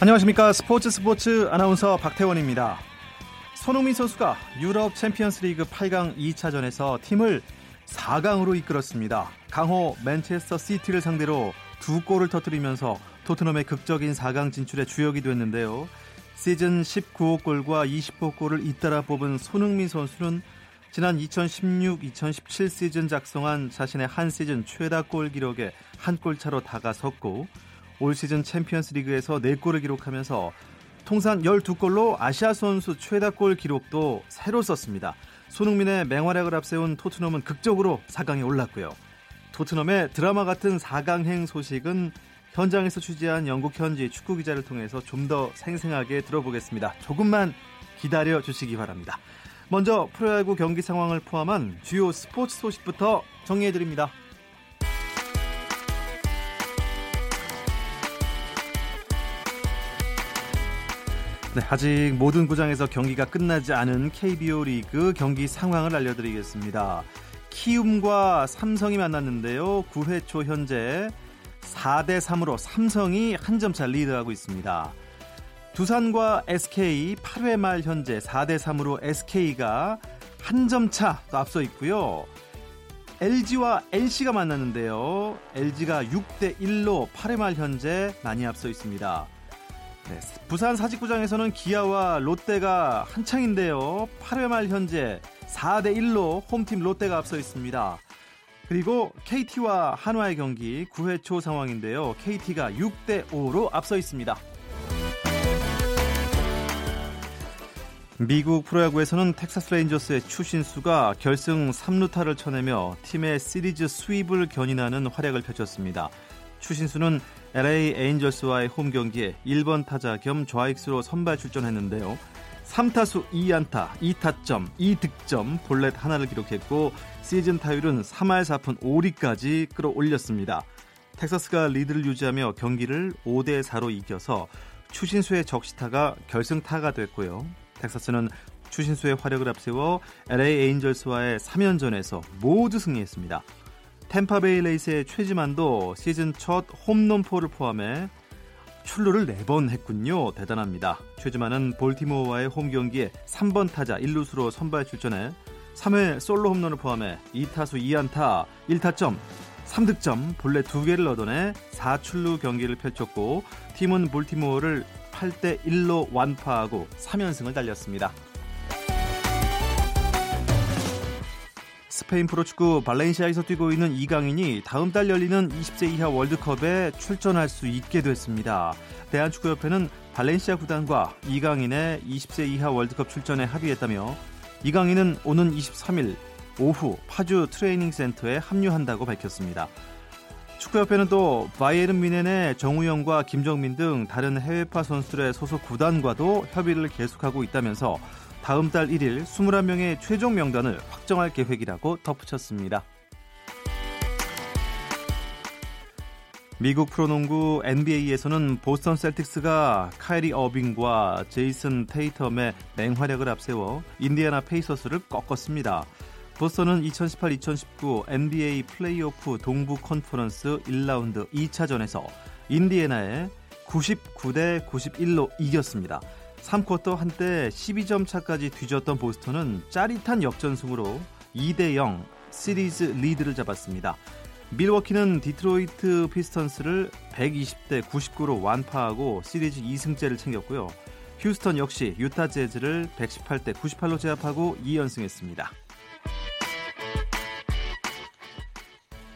안녕하십니까 스포츠 스포츠 아나운서 박태원입니다. 손흥민 선수가 유럽 챔피언스 리그 8강 2차전에서 팀을 4강으로 이끌었습니다. 강호 맨체스터 시티를 상대로 두 골을 터뜨리면서 토트넘의 극적인 4강 진출에 주역이 됐는데요. 시즌 19호 골과 20호 골을 잇따라 뽑은 손흥민 선수는 지난 2016-2017 시즌 작성한 자신의 한 시즌 최다 골 기록에 한 골 차로 다가섰고 올 시즌 챔피언스 리그에서 4골을 기록하면서 통산 12골로 아시아 선수 최다 골 기록도 새로 썼습니다. 손흥민의 맹활약을 앞세운 토트넘은 극적으로 4강에 올랐고요. 토트넘의 드라마 같은 4강행 소식은 현장에서 취재한 영국 현지 축구 기자를 통해서 좀 더 생생하게 들어보겠습니다. 조금만 기다려 주시기 바랍니다. 먼저 프로야구 경기 상황을 포함한 주요 스포츠 소식부터 정리해 드립니다. 네, 아직 모든 구장에서 경기가 끝나지 않은 KBO 리그 경기 상황을 알려드리겠습니다. 키움과 삼성이 만났는데요. 9회 초 현재 4대 3으로 삼성이 한 점 차 리드하고 있습니다. 두산과 SK 8회 말 현재 4대 3으로 SK가 한 점 차 앞서 있고요. LG와 NC가 만났는데요. LG가 6대 1로 8회 말 현재 많이 앞서 있습니다. 네, 부산 사직구장에서는 기아와 롯데가 한창인데요. 8회 말 현재 4대 1로 홈팀 롯데가 앞서 있습니다. 그리고 KT와 한화의 경기 9회 초 상황인데요. KT가 6대 5로 앞서 있습니다. 미국 프로야구에서는 텍사스 레인저스의 추신수가 결승 3루타를 쳐내며 팀의 시리즈 스윕을 견인하는 활약을 펼쳤습니다. 추신수는 LA 에인절스와의 홈 경기에 1번 타자 겸 좌익수로 선발 출전했는데요. 3타수 2안타, 2타점, 2득점, 볼넷 하나를 기록했고 시즌 타율은 3할 4푼 5리까지 끌어올렸습니다. 텍사스가 리드를 유지하며 경기를 5대 4로 이겨서 추신수의 적시타가 결승타가 됐고요. 텍사스는 추신수의 활약을 앞세워 LA 에인절스와의 3연전에서 모두 승리했습니다. 템파베이 레이스의 최지만도 시즌 첫 홈런포를 포함해 출루를 4번 했군요. 대단합니다. 최지만은 볼티모어와의 홈 경기에 3번 타자 1루수로 선발 출전해 3회 솔로 홈런을 포함해 2타수 2안타 1타점 3득점 본래 2개를 얻어내 4출루 경기를 펼쳤고 팀은 볼티모어를 8대 1로 완파하고 3연승을 달렸습니다. 스페인 프로축구 발렌시아에서 뛰고 있는 이강인이 다음 달 열리는 20세 이하 월드컵에 출전할 수 있게 됐습니다. 대한축구협회는 발렌시아 구단과 이강인의 20세 이하 월드컵 출전에 합의했다며 이강인은 오는 23일 오후 파주 트레이닝 센터에 합류한다고 밝혔습니다. 축구협회는 또 바이에른 미넨의 정우영과 김정민 등 다른 해외파 선수들의 소속 구단과도 협의를 계속하고 있다면서 다음 달 1일 21명의 최종 명단을 확정할 계획이라고 덧붙였습니다. 미국 프로농구 NBA에서는 보스턴 셀틱스가 카이리 어빙과 제이슨 테이텀의 맹활약을 앞세워 인디애나 페이서스를 꺾었습니다. 보스턴은 2018-2019 NBA 플레이오프 동부 컨퍼런스 1라운드 2차전에서 인디애나에 99대 91로 이겼습니다. 3쿼터 한때 12점 차까지 뒤졌던 보스턴은 짜릿한 역전승으로 2대 0 시리즈 리드를 잡았습니다. 밀워키는 디트로이트 피스턴스를 120대 99로 완파하고 시리즈 2승째를 챙겼고요. 휴스턴 역시 유타 재즈를 118대 98로 제압하고 2연승했습니다.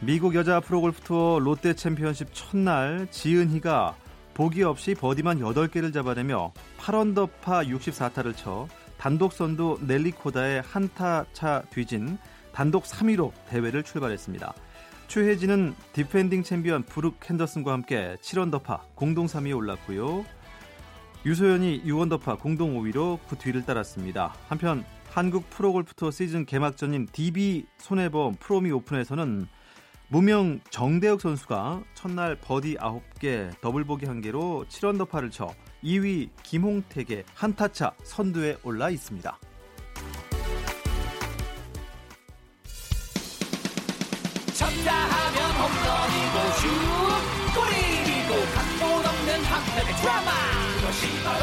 미국 여자 프로골프 투어 롯데 챔피언십 첫날 지은희가 보기 없이 버디만 8개를 잡아내며 8언더파 64타를 쳐 단독 선두 넬리 코다에 한타 차 뒤진 단독 3위로 대회를 출발했습니다. 최혜진은 디펜딩 챔피언 브룩 헨더슨과 함께 7언더파 공동 3위에 올랐고요. 유소연이 6언더파 공동 5위로 그 뒤를 따랐습니다. 한편 한국 프로골프 투어 시즌 개막전인 DB 손해보험 프로미 오픈에서는 무명 정대혁 선수가 첫날 버디 9개, 더블 보기 1개로 7언더파를 쳐 2위 김홍택에 한타차 선두에 올라 있습니다. 쳤다 하면 홈런이고 슛 골이고 각본 없는 한편의 드라마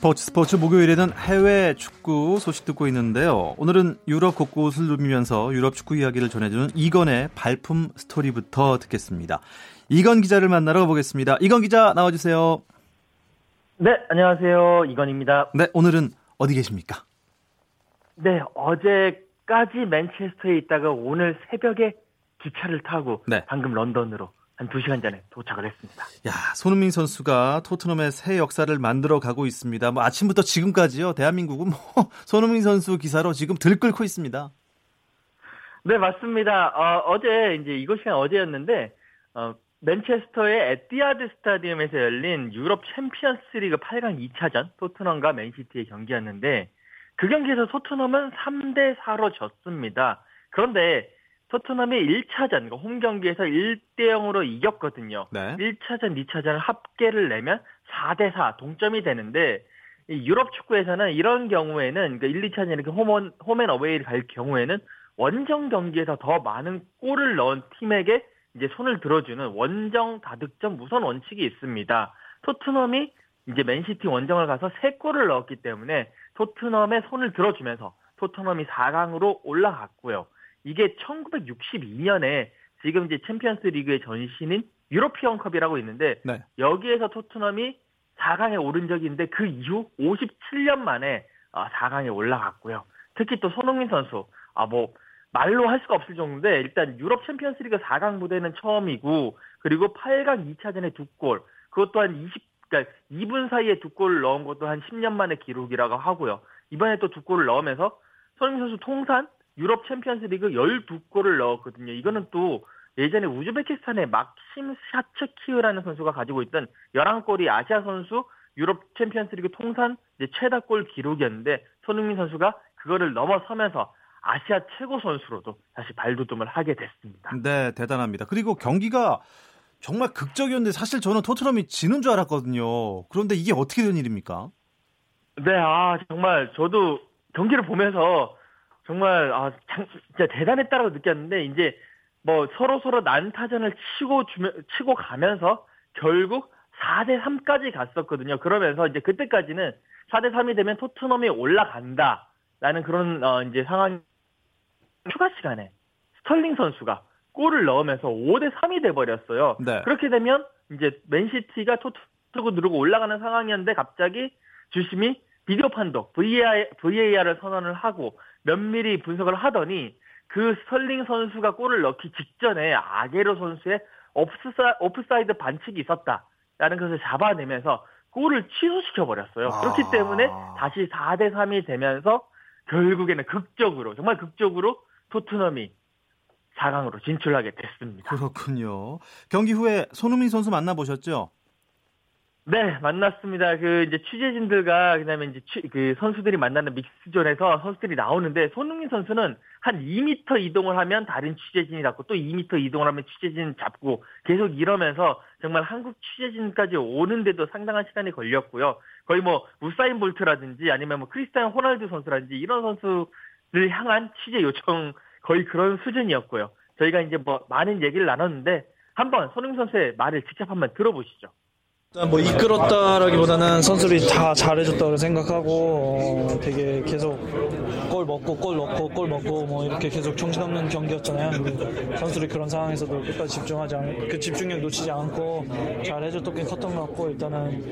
스포츠 스포츠 목요일에는 해외 축구 소식 듣고 있는데요. 오늘은 유럽 곳곳을 누비면서 유럽 축구 이야기를 전해주는 이건의 발품 스토리부터 듣겠습니다. 이건 기자를 만나러 가보겠습니다. 이건 기자 나와주세요. 네, 안녕하세요. 이건입니다. 네, 오늘은 어디 계십니까? 네, 어제까지 맨체스터에 있다가 오늘 새벽에 기차를 타고 네. 방금 런던으로 한 2시간 전에 도착을 했습니다. 야, 손흥민 선수가 토트넘의 새 역사를 만들어 가고 있습니다. 뭐 아침부터 지금까지요. 대한민국은 뭐 손흥민 선수 기사로 지금 들끓고 있습니다. 네, 맞습니다. 어, 제 이제 이곳 시간 어제였는데 어, 맨체스터의 에티하드 스타디움에서 열린 유럽 챔피언스 리그 8강 2차전 토트넘과 맨시티의 경기였는데 그 경기에서 토트넘은 3대 4로 졌습니다. 그런데 토트넘이 1차전, 그러니까 홈 경기에서 1대 0으로 이겼거든요. 네. 1차전, 2차전을 합계를 내면 4대 4 동점이 되는데 이 유럽 축구에서는 이런 경우에는 그러니까 1, 2차전 이렇게 홈, 홈앤 어웨이를 갈 경우에는 원정 경기에서 더 많은 골을 넣은 팀에게 이제 손을 들어주는 원정 다득점 우선 원칙이 있습니다. 토트넘이 이제 맨시티 원정을 가서 3골을 넣었기 때문에 토트넘에 손을 들어주면서 토트넘이 4강으로 올라갔고요. 이게 1962년에 지금 이제 챔피언스 리그의 전신인 유로피언컵이라고 있는데 네. 여기에서 토트넘이 4강에 오른 적이 있는데 그 이후 57년 만에 4강에 어, 올라갔고요. 특히 또 손흥민 선수 아 뭐 말로 할 수가 없을 정도인데 일단 유럽 챔피언스리그 4강 무대는 처음이고 그리고 8강 2차전에 두 골, 그것도 한 20, 그러니까 2분 사이에 두 골을 넣은 것도 한 10년 만의 기록이라고 하고요. 이번에 또 두 골을 넣으면서 손흥민 선수 통산 유럽 챔피언스 리그 12골을 넣었거든요. 이거는 또 예전에 우즈베키스탄의 막심 샤츠키흐라는 선수가 가지고 있던 11골이 아시아 선수 유럽 챔피언스 리그 통산 최다 골 기록이었는데 손흥민 선수가 그거를 넘어서면서 아시아 최고 선수로도 다시 발돋움을 하게 됐습니다. 네, 대단합니다. 그리고 경기가 정말 극적이었는데 사실 저는 토트넘이 지는 줄 알았거든요. 그런데 이게 어떻게 된 일입니까? 네, 아 정말 저도 경기를 보면서 정말 아 진짜 대단했다라고 느꼈는데 이제 뭐 서로 서로 난타전을 치고 주면 치고 가면서 결국 4대 3까지 갔었거든요. 그러면서 이제 그때까지는 4대 3이 되면 토트넘이 올라간다라는 그런 어 이제 상황 추가 시간에 스털링 선수가 골을 넣으면서 5대 3이 돼 버렸어요. 네. 그렇게 되면 이제 맨시티가 토트넘 누르고 올라가는 상황이었는데 갑자기 주심이 비디오 판독 VAR, VAR을 선언을 하고 면밀히 분석을 하더니 그 스털링 선수가 골을 넣기 직전에 아게로 선수의 옵사, 오프사이드 반칙이 있었다라는 것을 잡아내면서 골을 취소시켜 버렸어요. 아... 그렇기 때문에 다시 4대 3이 되면서 결국에는 극적으로 정말 극적으로 토트넘이 4강으로 진출하게 됐습니다. 그렇군요. 경기 후에 손흥민 선수 만나보셨죠? 네, 만났습니다. 그 이제 취재진들과 그다음에 이제 취, 그 선수들이 만나는 믹스존에서 선수들이 나오는데 손흥민 선수는 한 2m 이동을 하면 다른 취재진이 잡고 또 2m 이동을 하면 취재진 잡고 계속 이러면서 정말 한국 취재진까지 오는데도 상당한 시간이 걸렸고요. 거의 뭐 우사인 볼트라든지 아니면 뭐 크리스티안 호날두 선수라든지 이런 선수를 향한 취재 요청 거의 그런 수준이었고요. 저희가 이제 뭐 많은 얘기를 나눴는데 한번 손흥민 선수의 말을 직접 한번 들어보시죠. 뭐 이끌었다라기보다는 선수들이 다 잘해줬다고 생각하고 어, 되게 계속 골 먹고 골 넣고 골 먹고 뭐 이렇게 계속 정신없는 경기였잖아요. 선수들이 그런 상황에서도 끝까지 집중하지 않고 그 집중력 놓치지 않고 잘 해줬던 게 컸던 것 같고 일단은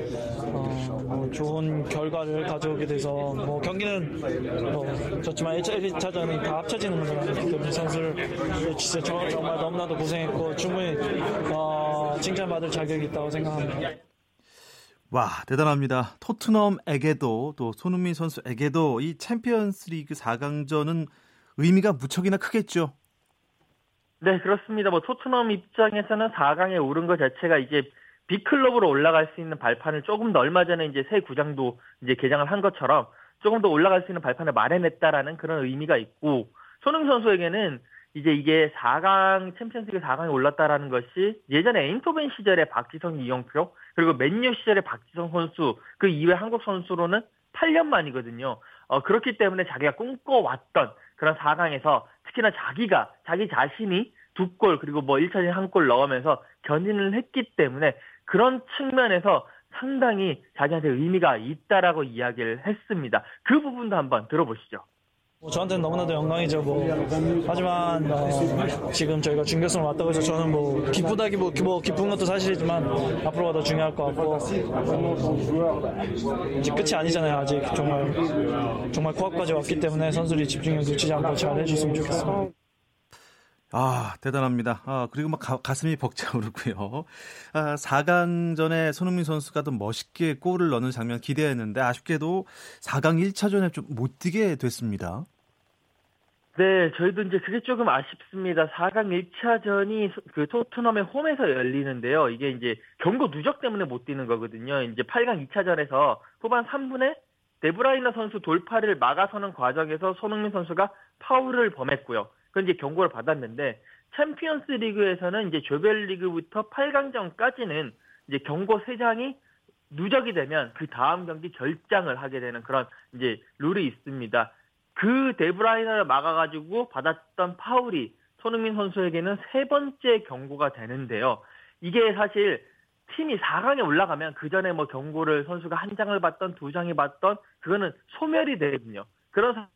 어, 뭐 좋은 결과를 가져오게 돼서 뭐 경기는 뭐 졌지만 1차, 1차전이 다 합쳐지는 거잖아요. 선수들 진짜 정말 너무나도 고생했고 충분히 어, 칭찬받을 자격이 있다고 생각합니다. 와, 대단합니다. 토트넘에게도 또 손흥민 선수에게도 이 챔피언스 리그 4강전은 의미가 무척이나 크겠죠. 네, 그렇습니다. 뭐 토트넘 입장에서는 4강에 오른 것 자체가 이제 빅클럽으로 올라갈 수 있는 발판을 조금 더 얼마 전에 이제 새 구장도 이제 개장을 한 것처럼 조금 더 올라갈 수 있는 발판을 마련했다라는 그런 의미가 있고 손흥민 선수에게는 이제 이게 4강 챔피언스리그 4강에 올랐다라는 것이 예전에 에인토벤 시절에 박지성, 이영표 그리고 맨유 시절에 박지성 선수 그 이외 한국 선수로는 8년 만이거든요. 어, 그렇기 때문에 자기가 꿈꿔왔던 그런 4강에서 특히나 자기가 자기 자신이 두 골 그리고 뭐 1차전 한 골 넣으면서 견인을 했기 때문에 그런 측면에서 상당히 자기한테 의미가 있다라고 이야기를 했습니다. 그 부분도 한번 들어보시죠. 뭐 저한테는 너무나도 영광이죠. 뭐 하지만 어, 지금 저희가 준결승을 왔다고 해서 저는 뭐 기쁘다기 뭐, 뭐 기쁜 것도 사실이지만 앞으로가 더 중요할 것 같고 이제 끝이 아니잖아요. 아직 정말 정말 코앞까지 왔기 때문에 선수들이 집중력 놓치지 않고 잘 해줬으면 좋겠습니다. 아, 대단합니다. 아, 그리고 막 가, 슴이 벅차오르고요. 아, 4강전에 손흥민 선수가 더 멋있게 골을 넣는 장면 기대했는데 아쉽게도 4강 1차전에 좀 못 뛰게 됐습니다. 네, 저희도 이제 그게 조금 아쉽습니다. 4강 1차전이 그 토트넘의 홈에서 열리는데요. 이게 이제 경고 누적 때문에 못 뛰는 거거든요. 이제 8강 2차전에서 후반 3분에 데브라이너 선수 돌파를 막아서는 과정에서 손흥민 선수가 파울을 범했고요. 그건 이제 경고를 받았는데 챔피언스 리그에서는 이제 조별 리그부터 8강전까지는 이제 경고 3장이 누적이 되면 그 다음 경기 결장을 하게 되는 그런 이제 룰이 있습니다. 그 데브라위너를 막아가지고 받았던 파울이 손흥민 선수에게는 세 번째 경고가 되는데요. 이게 사실 팀이 4강에 올라가면 그 전에 뭐 경고를 선수가 한 장을 받던 두 장을 받던 그거는 소멸이 되거든요. 그런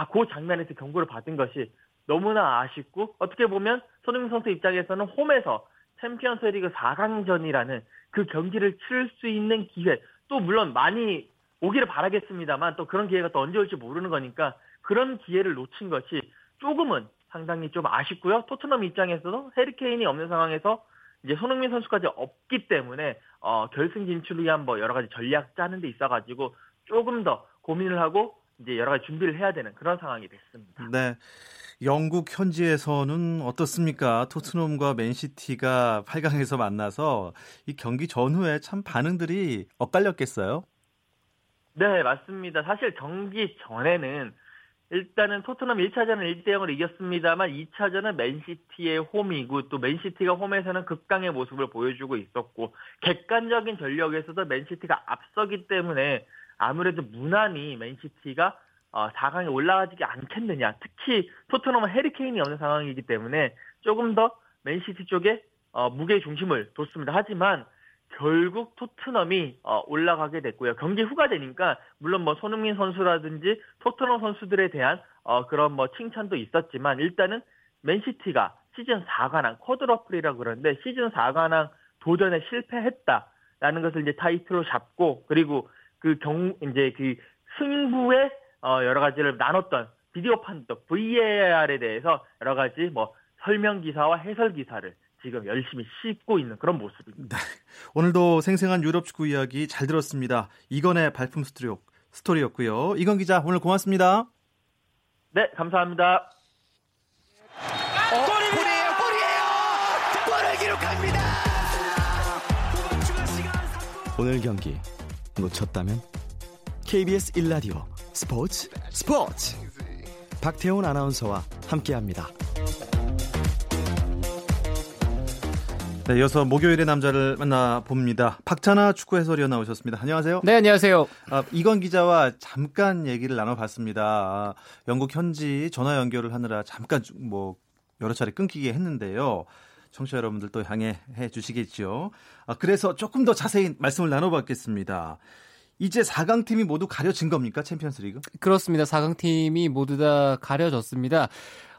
아, 그 장면에서 경고를 받은 것이 너무나 아쉽고 어떻게 보면 손흥민 선수 입장에서는 홈에서 챔피언스 리그 4강전이라는 그 경기를 치를 수 있는 기회 또 물론 많이 오기를 바라겠습니다만 또 그런 기회가 또 언제 올지 모르는 거니까 그런 기회를 놓친 것이 조금은 상당히 좀 아쉽고요. 토트넘 입장에서도 해리케인이 없는 상황에서 이제 손흥민 선수까지 없기 때문에 어, 결승 진출을 위한 뭐 여러 가지 전략 짜는 데 있어가지고 조금 더 고민을 하고 이제 여러 가지 준비를 해야 되는 그런 상황이 됐습니다. 네. 영국 현지에서는 어떻습니까? 토트넘과 맨시티가 8강에서 만나서 이 경기 전후에 참 반응들이 엇갈렸겠어요? 네, 맞습니다. 사실 경기 전에는 일단은 토트넘 1차전은 1대 0으로 이겼습니다만 2차전은 맨시티의 홈이고 또 맨시티가 홈에서는 극강의 모습을 보여주고 있었고 객관적인 전력에서도 맨시티가 앞서기 때문에 아무래도 무난히 맨시티가 어, 4강에 올라가지 않겠느냐. 특히 토트넘은 해리케인이 없는 상황이기 때문에 조금 더 맨시티 쪽에 어, 무게 중심을 뒀습니다. 하지만 결국 토트넘이 어, 올라가게 됐고요. 경기 후가 되니까 물론 뭐 손흥민 선수라든지 토트넘 선수들에 대한 어, 그런 뭐 칭찬도 있었지만 일단은 맨시티가 시즌 4관왕 쿼드러플이라고 그러는데 시즌 4관왕 도전에 실패했다라는 것을 이제 타이틀로 잡고 그리고 그 경, 이제 그 승부의 어, 여러 가지를 나눴던 비디오 판독, VAR에 대해서 여러 가지 뭐 설명 기사와 해설 기사를 지금 열심히 씻고 있는 그런 모습입니다. 네. 오늘도 생생한 유럽 축구 이야기 잘 들었습니다. 이건의 발품 스토리, 스토리였고요. 이건 기자 오늘 고맙습니다. 네, 감사합니다. 어, 골이에요, 골이에요, 골을 기록합니다. 오늘 경기 놓쳤다면 KBS 1라디오 스포츠 스포츠 박태훈 아나운서와 함께합니다. 네, 이어서 목요일의 남자를 만나 봅니다. 박찬아 축구 해설위원 나오셨습니다. 안녕하세요. 네, 안녕하세요. 아, 이건 기자와 잠깐 얘기를 나눠봤습니다. 아, 영국 현지 전화 연결을 하느라 잠깐 뭐 여러 차례 끊기게 했는데요. 청취자 여러분들 또 양해해 주시겠죠. 아, 그래서 조금 더 자세히 말씀을 나눠봤겠습니다. 이제 4강 팀이 모두 가려진 겁니까? 챔피언스 리그? 그렇습니다. 4강 팀이 모두 다 가려졌습니다.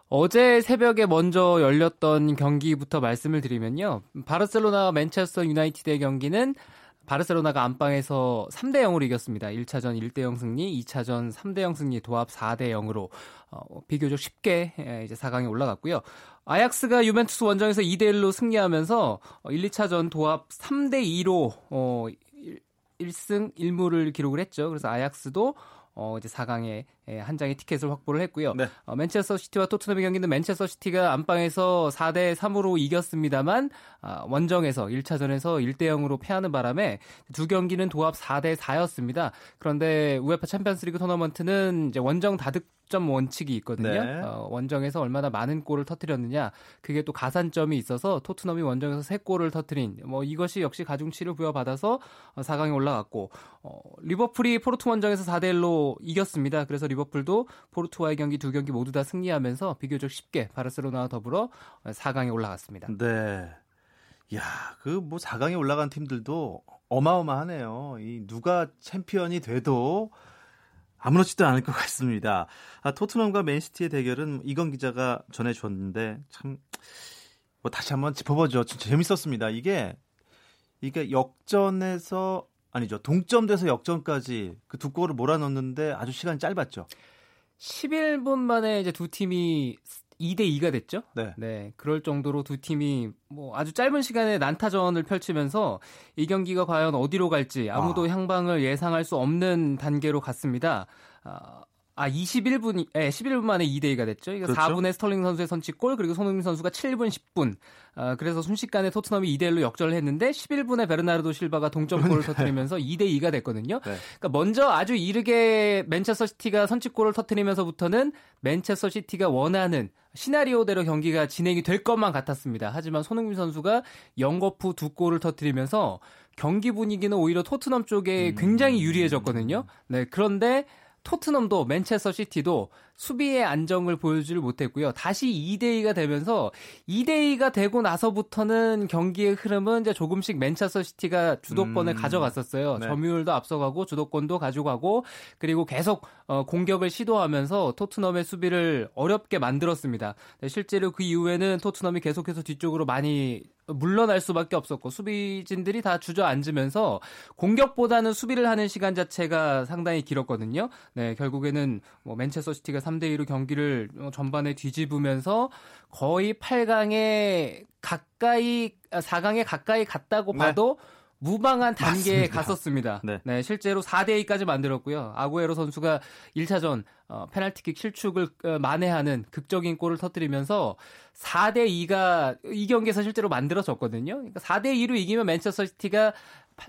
어제 새벽에 먼저 열렸던 경기부터 말씀을 드리면요. 바르셀로나와 맨체스터 유나이티드의 경기는 바르셀로나가 안방에서 3대 0으로 이겼습니다. 1차전 1대 0 승리, 2차전 3대 0 승리 도합 4대 0으로 어, 비교적 쉽게 이제 4강에 올라갔고요. 아약스가 유벤투스 원정에서 2대 1로 승리하면서 1, 2차전 도합 3대 2로 어, 1승 1무를 기록을 했죠. 그래서 아약스도 어, 이제 4강에 예, 한 장의 티켓을 확보를 했고요. 네. 어, 맨체스터 시티와 토트넘의 경기는 맨체스터 시티가 안방에서 4대 3으로 이겼습니다만 아, 원정에서 1차전에서 1대 0으로 패하는 바람에 두 경기는 도합 4대 4였습니다. 그런데 우에파 챔피언스리그 토너먼트는 이제 원정 다득점 원칙이 있거든요. 네. 어, 원정에서 얼마나 많은 골을 터뜨렸느냐 그게 또 가산점이 있어서 토트넘이 원정에서 3골을 터뜨린 뭐 이것이 역시 가중치를 부여받아서 어, 4강에 올라갔고 어, 리버풀이 포르투 원정에서 4대 1로 이겼습니다. 그래서 리버풀도 포르투와의 경기 두 경기 모두 다 승리하면서 비교적 쉽게 바르셀로나와 더불어 4강에 올라갔습니다. 네. 야, 그 뭐 4강에 올라간 팀들도 어마어마하네요. 이 누가 챔피언이 돼도 아무렇지도 않을 것 같습니다. 아, 토트넘과 맨시티의 대결은 이건 기자가 전해줬는데 참 뭐 다시 한번 짚어보죠. 진짜 재밌었습니다. 이게 이게 역전에서 아니죠 동점돼서 역전까지 그 두 골을 몰아넣는데 아주 시간이 짧았죠. 11분 만에 이제 두 팀이 2대 2가 됐죠. 네. 그럴 정도로 두 팀이 뭐 아주 짧은 시간에 난타전을 펼치면서 이 경기가 과연 어디로 갈지 아무도 아. 향방을 예상할 수 없는 단계로 갔습니다. 아, 아 21분, 예, 11분 만에 2대 2가 됐죠. 이거 그렇죠. 4분에 스털링 선수의 선취골 그리고 손흥민 선수가 7분 10분. 아, 그래서 순식간에 토트넘이 2대 1로 역전을 했는데 11분에 베르나르도 실바가 동점골을 터뜨리면서 2대 2가 됐거든요. 네. 그러니까 먼저 아주 이르게 맨체스터 시티가 선취골을 터뜨리면서부터는 맨체스터 시티가 원하는 시나리오대로 경기가 진행이 될 것만 같았습니다. 하지만 손흥민 선수가 영거푸 두 골을 터뜨리면서 경기 분위기는 오히려 토트넘 쪽에 굉장히 유리해졌거든요. 네, 그런데 토트넘도 맨체스터 시티도 수비의 안정을 보여주질 못했고요. 다시 2대 2가 되면서 2대 2가 되고 나서부터는 경기의 흐름은 이제 조금씩 맨체스터 시티가 주도권을 음. 가져갔었어요. 네. 점유율도 앞서가고 주도권도 가져가고 그리고 계속 어, 공격을 시도하면서 토트넘의 수비를 어렵게 만들었습니다. 네, 실제로 그 이후에는 토트넘이 계속해서 뒤쪽으로 많이 물러날 수밖에 없었고 수비진들이 다 주저앉으면서 공격보다는 수비를 하는 시간 자체가 상당히 길었거든요. 네, 결국에는 뭐 맨체스터 시티가 3대 2로 경기를 어, 전반에 뒤집으면서 거의 8강에 가까이 아, 4강에 가까이 갔다고 네. 봐도 무방한 단계에 맞습니다. 갔었습니다. 네. 네. 실제로 4대 2까지 만들었고요. 아구에로 선수가 1차전 어, 페널티킥 실축을 어, 만회하는 극적인 골을 터뜨리면서 4대 2가 이 경기에서 실제로 만들어졌거든요. 그러니까 4대 2로 이기면 맨체스터 시티가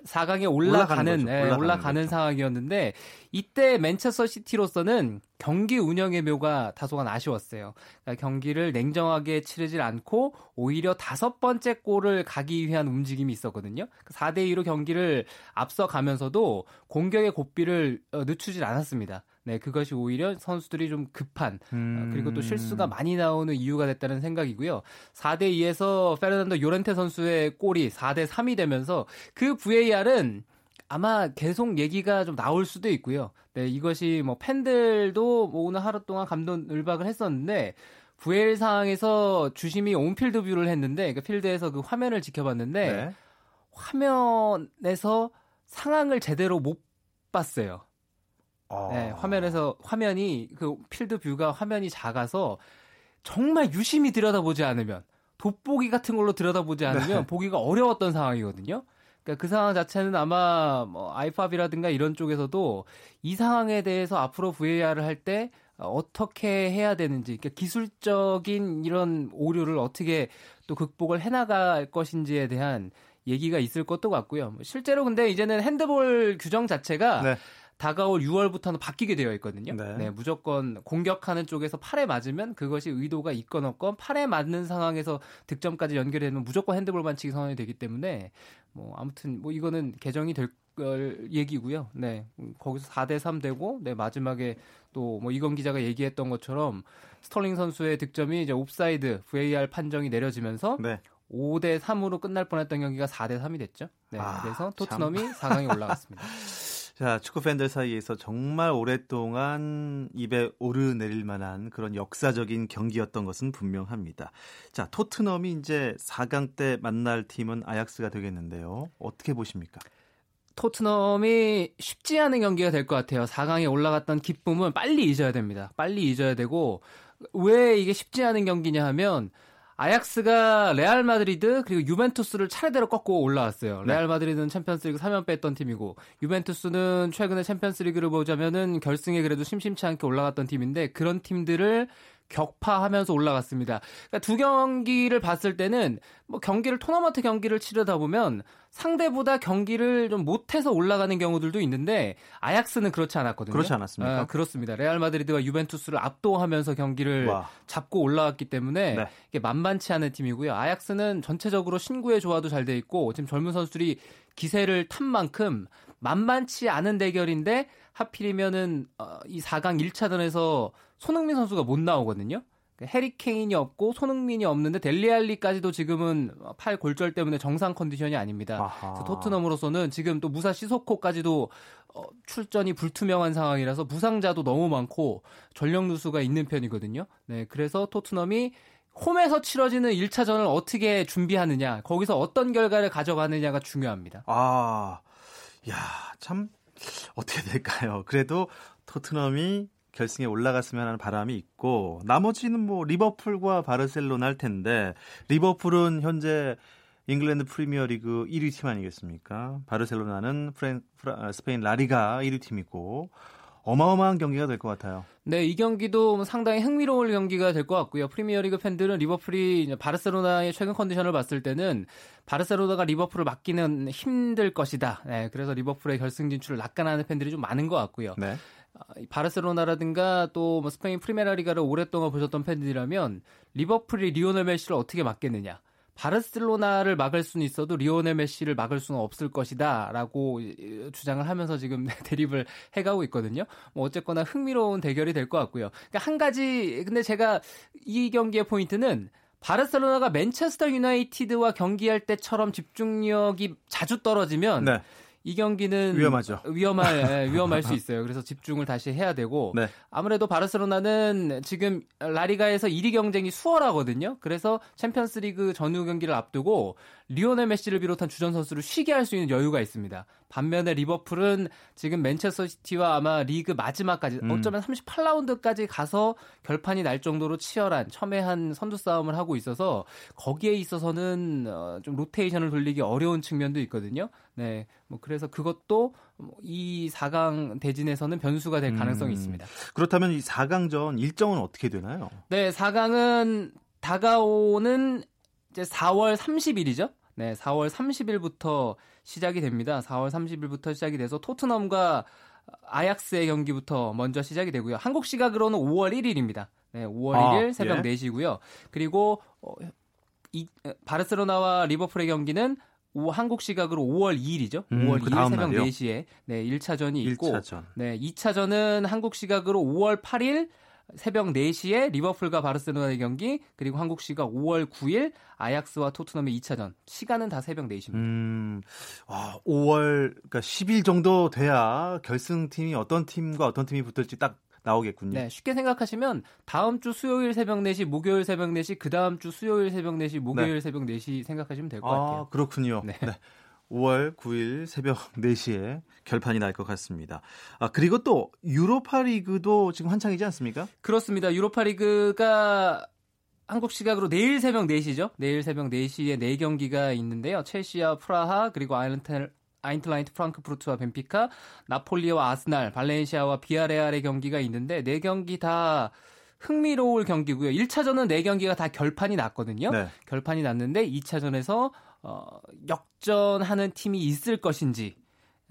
4강에 올라가는 올라가는. 예, 올라가는. 상황이었는데 이때 맨체스터 시티로서는 경기 운영의 묘가 다소간 아쉬웠어요. 그러니까 경기를 냉정하게 치르질 않고 오히려 다섯 번째 골을 가기 위한 움직임이 있었거든요. 4대 2로 경기를 앞서가면서도 공격의 고삐를 어, 늦추질 않았습니다. 네, 그것이 오히려 선수들이 좀 급한 어, 그리고 또 실수가 많이 나오는 이유가 됐다는 생각이고요. 4대 2에서 페르난도 요렌테 선수의 골이 4대 3이 되면서 그 VAR은 아마 계속 얘기가 좀 나올 수도 있고요. 네, 이것이 뭐 팬들도 뭐 오늘 하루 동안 갑론을박을 했었는데 VAR 상황에서 주심이 on-field review를 했는데 그 필드에서 그 화면을 지켜봤는데 네. 화면에서 상황을 제대로 못 봤어요. 어. 네, 화면에서 화면이 그 필드 뷰가 화면이 작아서 정말 유심히 들여다보지 않으면 돋보기 같은 걸로 들여다보지 않으면 보기가 어려웠던 상황이거든요. 그러니까 그 상황 자체는 아마 뭐 아이팝이라든가 이런 쪽에서도 이 상황에 대해서 앞으로 VAR을 할 때 어떻게 해야 되는지, 그러니까 기술적인 이런 오류를 어떻게 또 극복을 해나갈 것인지에 대한 얘기가 있을 것도 같고요. 실제로 근데 이제는 핸드볼 규정 자체가 네. 다가올 6월부터는 바뀌게 되어 있거든요. 네. 네. 무조건 공격하는 쪽에서 팔에 맞으면 그것이 의도가 있건 없건 팔에 맞는 상황에서 득점까지 연결되면 무조건 핸드볼 반칙이 선언이 되기 때문에 뭐 아무튼 뭐 이거는 개정이 될 걸 얘기고요. 네. 음, 거기서 4대 3 되고 네, 마지막에 또 뭐 이건 기자가 얘기했던 것처럼 스털링 선수의 득점이 이제 옵사이드 VAR 판정이 내려지면서 네. 5대 3으로 끝날 뻔했던 경기가 4대 3이 됐죠. 네. 아, 그래서 참. 토트넘이 4강에 올라갔습니다. 자, 축구 팬들 사이에서 정말 오랫동안 입에 오르내릴 만한 그런 역사적인 경기였던 것은 분명합니다. 자, 토트넘이 이제 4강 때 만날 팀은 아약스가 되겠는데요. 어떻게 보십니까? 토트넘이 쉽지 않은 경기가 될 것 같아요. 4강에 올라갔던 기쁨은 빨리 잊어야 됩니다. 빨리 잊어야 되고 왜 이게 쉽지 않은 경기냐 하면 아약스가 레알 마드리드 그리고 유벤투스를 차례대로 꺾고 올라왔어요. 레알 마드리드는 챔피언스리그 3연패했던 팀이고 유벤투스는 최근에 챔피언스리그를 보자면은 결승에 그래도 심심치 않게 올라갔던 팀인데 그런 팀들을 격파하면서 올라갔습니다. 그러니까 두 경기를 봤을 때는 뭐 경기를 토너먼트 경기를 치르다 보면 상대보다 경기를 좀 못해서 올라가는 경우들도 있는데 아약스는 그렇지 않았거든요. 그렇지 않았습니까? 아, 그렇습니다. 레알 마드리드가 유벤투스를 압도하면서 경기를 와. 잡고 올라왔기 때문에 네. 이게 만만치 않은 팀이고요. 아약스는 전체적으로 신구의 조화도 잘 돼 있고 지금 젊은 선수들이 기세를 탄 만큼 만만치 않은 대결인데 하필이면은 어, 이 4강 1차전에서 손흥민 선수가 못 나오거든요. 그러니까 해리 케인이 없고 손흥민이 없는데 델리 알리까지도 지금은 팔 골절 때문에 정상 컨디션이 아닙니다. 토트넘으로서는 지금 또 무사 시소코까지도 어, 출전이 불투명한 상황이라서 부상자도 너무 많고 전력 누수가 있는 편이거든요. 네, 그래서 토트넘이 홈에서 치러지는 1차전을 어떻게 준비하느냐, 거기서 어떤 결과를 가져가느냐가 중요합니다. 아, 야, 참 어떻게 될까요? 그래도 토트넘이 결승에 올라갔으면 하는 바람이 있고 나머지는 뭐 리버풀과 바르셀로나 할 텐데 리버풀은 현재 잉글랜드 프리미어리그 1위 팀 아니겠습니까? 바르셀로나는 프랭, 프라, 아, 스페인 라리가 1위 팀이고 어마어마한 경기가 될 것 같아요. 네, 이 경기도 상당히 흥미로울 경기가 될 것 같고요. 프리미어리그 팬들은 리버풀이 바르셀로나의 최근 컨디션을 봤을 때는 바르셀로나가 리버풀을 막기는 힘들 것이다. 네, 그래서 리버풀의 결승 진출을 낙관하는 팬들이 좀 많은 것 같고요. 네. 바르셀로나라든가 또 뭐 스페인 프리메라리가를 오랫동안 보셨던 팬들이라면 리버풀이 리오넬 메시를 어떻게 막겠느냐. 바르셀로나를 막을 수는 있어도 리오넬 메시를 막을 수는 없을 것이다라고 주장을 하면서 지금 대립을 해가고 있거든요. 뭐 어쨌거나 흥미로운 대결이 될 것 같고요. 그러니까 한 가지 근데 제가 이 경기의 포인트는 바르셀로나가 맨체스터 유나이티드와 경기할 때처럼 집중력이 자주 떨어지면 네. 이 경기는 위험하죠. 위험할 예, 위험할 수 있어요. 그래서 집중을 다시 해야 되고 네. 아무래도 바르셀로나는 지금 라리가에서 1위 경쟁이 수월하거든요. 그래서 챔피언스리그 전후 경기를 앞두고 리오넬 메시를 비롯한 주전 선수를 쉬게 할 수 있는 여유가 있습니다. 반면에 리버풀은 지금 맨체스터 시티와 아마 리그 마지막까지 음. 어쩌면 38라운드까지 가서 결판이 날 정도로 치열한 첨예한 선두 싸움을 하고 있어서 거기에 있어서는 어, 좀 로테이션을 돌리기 어려운 측면도 있거든요. 네, 뭐 그래서 그것도 이 4강 대진에서는 변수가 될 가능성이 음. 있습니다. 그렇다면 이 4강전 일정은 어떻게 되나요? 네, 4강은 다가오는 이제 4월 30일이죠. 네, 4월 30일부터 시작이 됩니다. 4월 30일부터 시작이 돼서 토트넘과 아약스의 경기부터 먼저 시작이 되고요. 한국 시각으로는 5월 1일입니다. 네, 5월 아, 1일 새벽 예. 4시고요. 그리고 어, 이 바르셀로나와 리버풀의 경기는 오- 한국 시각으로 5월 2일이죠. 음, 5월 그 2일 다음 새벽 날이요? 4시에 네, 1차전이 있고 1차전. 네, 2차전은 한국 시각으로 5월 8일 새벽 4시에 리버풀과 바르셀로나의 경기, 그리고 한국 시각 5월 9일 아약스와 토트넘의 2차전. 시간은 다 새벽 4시입니다. 음, 와, 5월, 그러니까 10일 정도 돼야 결승팀이 어떤 팀과 어떤 팀이 붙을지 딱 나오겠군요. 네, 쉽게 생각하시면 다음 주 수요일 새벽 4시, 목요일 새벽 4시, 그 다음 주 수요일 새벽 4시, 목요일 새벽 4시 생각하시면 될것 아, 같아요. 그렇군요. 네. 네. 5월 9일 새벽 4시에 결판이 날 것 같습니다. 아, 그리고 또 유로파 리그도 지금 한창이지 않습니까? 그렇습니다. 유로파 리그가 한국 시각으로 내일 새벽 4시죠. 내일 새벽 4시에 4경기가 있는데요. 첼시와 프라하 그리고 아인트 아인틀라인트 프랑크푸르트와 벤피카, 나폴리와 아스날, 발렌시아와 비아레알의 경기가 있는데 4경기 다 흥미로울 경기고요. 1차전은 4경기가 다 결판이 났거든요. 네. 결판이 났는데 2차전에서 어, 역전하는 팀이 있을 것인지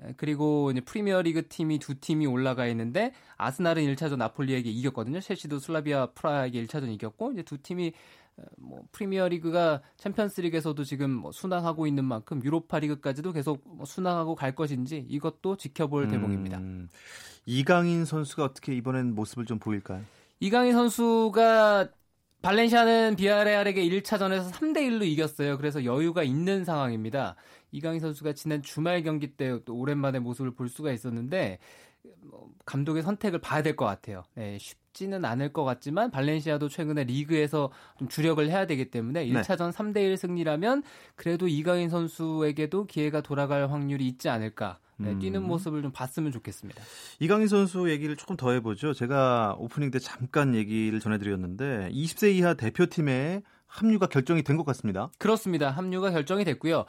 에, 그리고 이제 프리미어리그 팀이 두 팀이 올라가 있는데 아스날은 1차전 나폴리에게 이겼거든요. 첼시도 슬라비아 프라하에게 1차전 이겼고 이제 두 팀이 에, 뭐 프리미어리그가 챔피언스리그에서도 지금 뭐 순항하고 있는 만큼 유로파리그까지도 계속 뭐 순항하고 갈 것인지 이것도 지켜볼 대목입니다. 음, 이강인 선수가 어떻게 이번엔 모습을 좀 보일까요? 이강인 선수가 발렌시아는 비아레알에게 1차전에서 3대 1로 이겼어요. 그래서 여유가 있는 상황입니다. 이강인 선수가 지난 주말 경기 때 또 오랜만에 모습을 볼 수가 있었는데 뭐, 감독의 선택을 봐야 될 것 같아요. 네, 쉽지는 않을 것 같지만 발렌시아도 최근에 리그에서 좀 주력을 해야 되기 때문에 네. 1차전 3대 1 승리라면 그래도 이강인 선수에게도 기회가 돌아갈 확률이 있지 않을까. 네, 음. 뛰는 모습을 좀 봤으면 좋겠습니다. 이강인 선수 얘기를 조금 더 해보죠. 제가 오프닝 때 잠깐 얘기를 전해드렸는데 20세 이하 대표팀에 합류가 결정이 된 것 같습니다. 그렇습니다. 합류가 결정이 됐고요.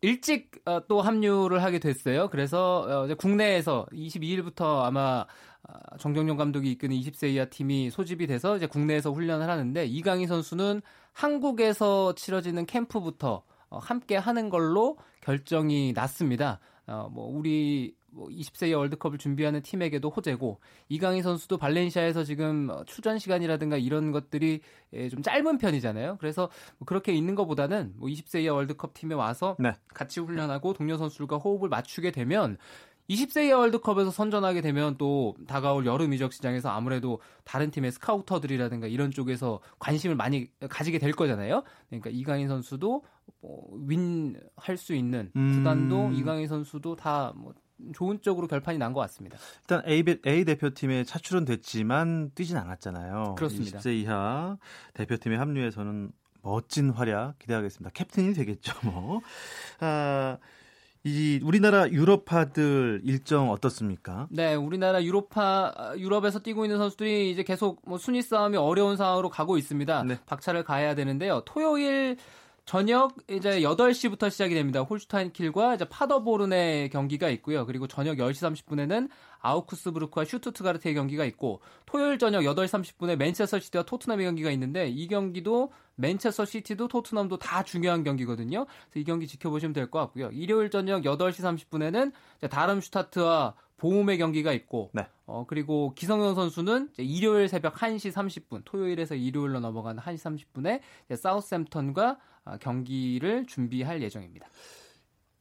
일찍 어, 또 합류를 하게 됐어요. 그래서 어, 국내에서 22일부터 아마 아, 정정용 감독이 이끄는 20세 이하 팀이 소집이 돼서 이제 국내에서 훈련을 하는데 이강인 선수는 한국에서 치러지는 캠프부터 어, 함께 하는 걸로 결정이 났습니다. 어, 뭐 우리 뭐 20세 이하 월드컵을 준비하는 팀에게도 호재고 이강인 선수도 발렌시아에서 지금 어, 출전 시간이라든가 이런 것들이 예, 좀 짧은 편이잖아요. 그래서 뭐 그렇게 있는 것보다는 뭐 20세 이하 월드컵 팀에 와서 네. 같이 훈련하고 동료 선수들과 호흡을 맞추게 되면 20세 이하 월드컵에서 선전하게 되면 또 다가올 여름 이적 시장에서 아무래도 다른 팀의 스카우터들이라든가 이런 쪽에서 관심을 많이 가지게 될 거잖아요. 그러니까 이강인 선수도 뭐 윈 할 수 있는 음. 구단도 이강인 선수도 다뭐 좋은 쪽으로 결판이 난 것 같습니다. 일단 A, A 대표팀에 차출은 됐지만 뛰진 않았잖아요. 그렇습니다. 20세 이하 대표팀에 합류해서는 멋진 활약 기대하겠습니다. 캡틴이 되겠죠, 뭐. 아, 이 우리나라 유럽파들 일정 어떻습니까? 네, 우리나라 유로파 유럽에서 뛰고 있는 선수들이 이제 계속 뭐 순위 싸움이 어려운 상황으로 가고 있습니다. 네. 박차를 가해야 되는데요. 토요일 저녁 이제 8시부터 시작이 됩니다. 홀슈타인 킬과 이제 파더보른의 경기가 있고요. 그리고 저녁 10시 30분에는 아우쿠스부르크와 슈투트가르트의 경기가 있고 토요일 저녁 8시 30분에 맨체스터 시티와 토트넘의 경기가 있는데 이 경기도 맨체스터 시티도 토트넘도 다 중요한 경기거든요. 그래서 이 경기 지켜보시면 될 것 같고요. 일요일 저녁 8시 30분에는 다름슈타트와 보움의 경기가 있고 네. 어, 그리고 기성용 선수는 이제 일요일 새벽 1시 30분, 토요일에서 일요일로 넘어가는 1시 30분에 사우스햄턴과 아, 경기를 준비할 예정입니다.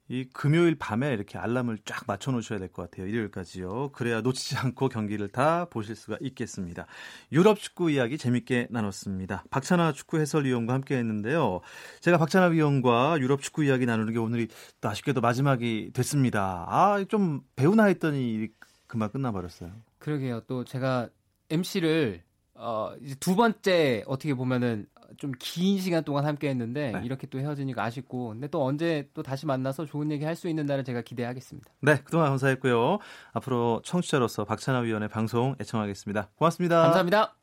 이 금요일 밤에 이렇게 알람을 쫙 맞춰 놓으셔야 될 것 같아요. 일요일까지요. 그래야 놓치지 않고 경기를 다 보실 수가 있겠습니다. 유럽 축구 이야기 재밌게 나눴습니다. 박찬아 축구 해설위원과 함께 했는데요. 제가 박찬아 위원과 유럽 축구 이야기 나누는 게 오늘이 또 아쉽게도 마지막이 됐습니다. 아, 좀 배우나 했더니 금방 끝나버렸어요. 그러게요. 또 제가 MC를 어, 이제 두 번째 어떻게 보면은 좀 긴 시간 동안 함께 했는데 네. 이렇게 또 헤어지니까 아쉽고 근데 또 언제 또 다시 만나서 좋은 얘기 할 수 있는 날을 제가 기대하겠습니다. 네, 그동안 감사했고요. 앞으로 청취자로서 박찬아 위원의 방송 애청하겠습니다. 고맙습니다. 감사합니다.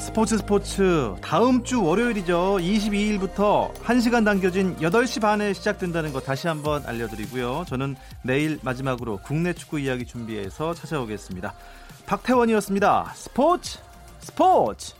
스포츠 스포츠 다음 주 월요일이죠. 22일부터 1시간 당겨진 8시 반에 시작된다는 거 다시 한번 알려드리고요. 저는 내일 마지막으로 국내 축구 이야기 준비해서 찾아오겠습니다. 박태원이었습니다. 스포츠 스포츠